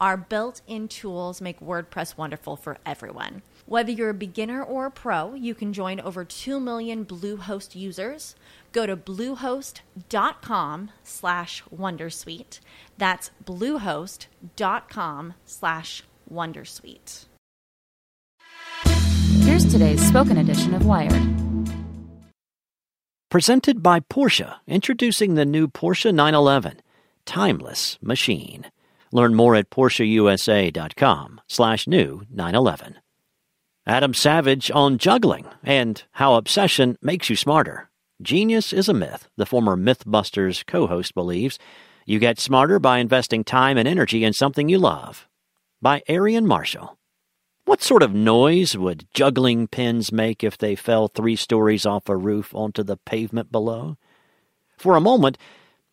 Our built in tools make WordPress wonderful for everyone. Whether you're a beginner or a pro, you can join over 2 million Bluehost users. Go to bluehost.com slash wondersuite. That's bluehost.com slash wondersuite. Here's today's spoken edition of Wired. Presented by Porsche, introducing the new Porsche 911, timeless machine. Learn more at PorscheUSA.com slash new 911. Adam Savage on juggling and how obsession makes you smarter. Genius is a myth, the former Mythbusters co host believes. You get smarter by investing time and energy in something you love. By Aarian Marshall. What sort of noise would juggling pins make if they fell three stories off a roof onto the pavement below? For a moment,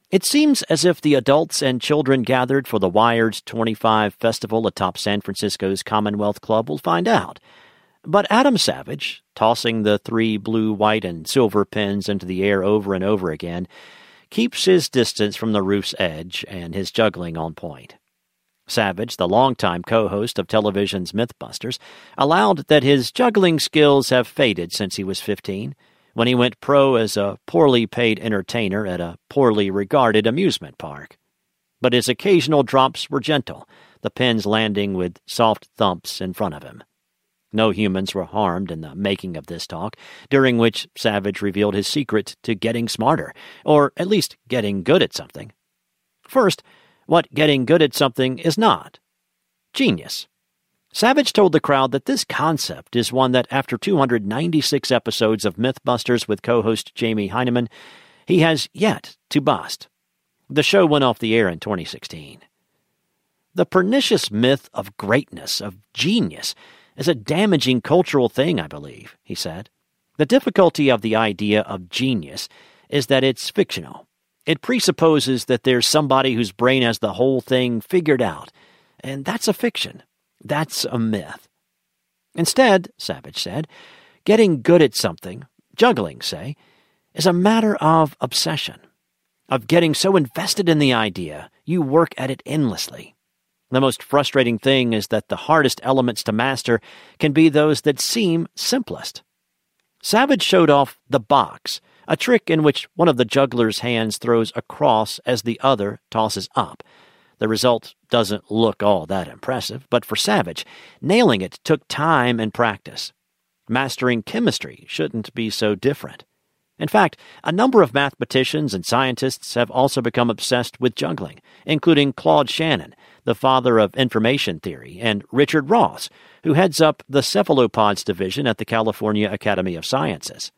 it seems as if the adults and children gathered for the Wired's 25 festival atop San Francisco's Commonwealth Club will find out. But Adam Savage, tossing the three blue, white, and silver pins into the air over and over again, keeps his distance from the roof's edge and his juggling on point. Savage, the longtime co host of television's Mythbusters, allowed that his juggling skills have faded since he was 15, when he went pro as a poorly paid entertainer at a poorly regarded amusement park. But his occasional drops were gentle, the pins landing with soft thumps in front of him. No humans were harmed in the making of this talk, during which Savage revealed his secret to getting smarter, or at least getting good at something. First, what getting good at something is not genius. Savage told the crowd that this concept is one that, after 296 episodes of Mythbusters with co host Jamie Hyneman, he has yet to bust. The show went off the air in 2016. The pernicious myth of greatness, of genius, is a damaging cultural thing, I believe, he said. The difficulty of the idea of genius is that it's fictional. It presupposes that there's somebody whose brain has the whole thing figured out, and that's a fiction. That's a myth. Instead, Savage said, getting good at something, juggling, say, is a matter of obsession, of getting so invested in the idea you work at it endlessly. The most frustrating thing is that the hardest elements to master can be those that seem simplest. Savage showed off the box, a trick in which one of the juggler's hands throws across as the other tosses up. The result doesn't look all that impressive, but for Savage, nailing it took time and practice. Mastering chemistry shouldn't be so different. In fact, a number of mathematicians and scientists have also become obsessed with juggling, including Claude Shannon, the father of information theory, and Richard Ross, who heads up the cephalopods division at the California Academy of Sciences.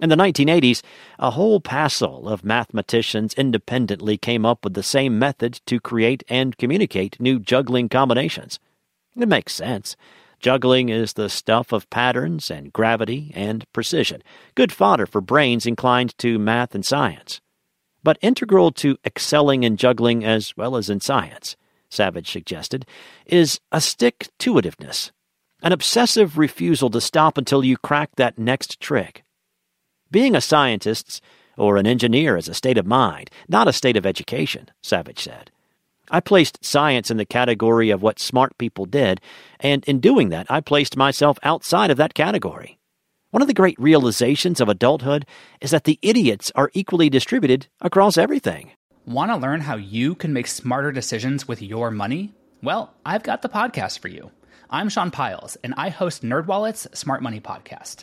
In the 1980s, a whole passel of mathematicians independently came up with the same method to create and communicate new juggling combinations. It makes sense. Juggling is the stuff of patterns and gravity and precision, good fodder for brains inclined to math and science. But integral to excelling in juggling as well as in science Savage suggested, is a stick to itiveness, an obsessive refusal to stop until you crack that next trick. Being a scientist or an engineer is a state of mind, not a state of education, Savage said. I placed science in the category of what smart people did, and in doing that, I placed myself outside of that category. One of the great realizations of adulthood is that the idiots are equally distributed across everything. Want to learn how you can make smarter decisions with your money? Well, I've got the podcast for you. I'm Sean Pyles, and I host NerdWallet's Smart Money Podcast.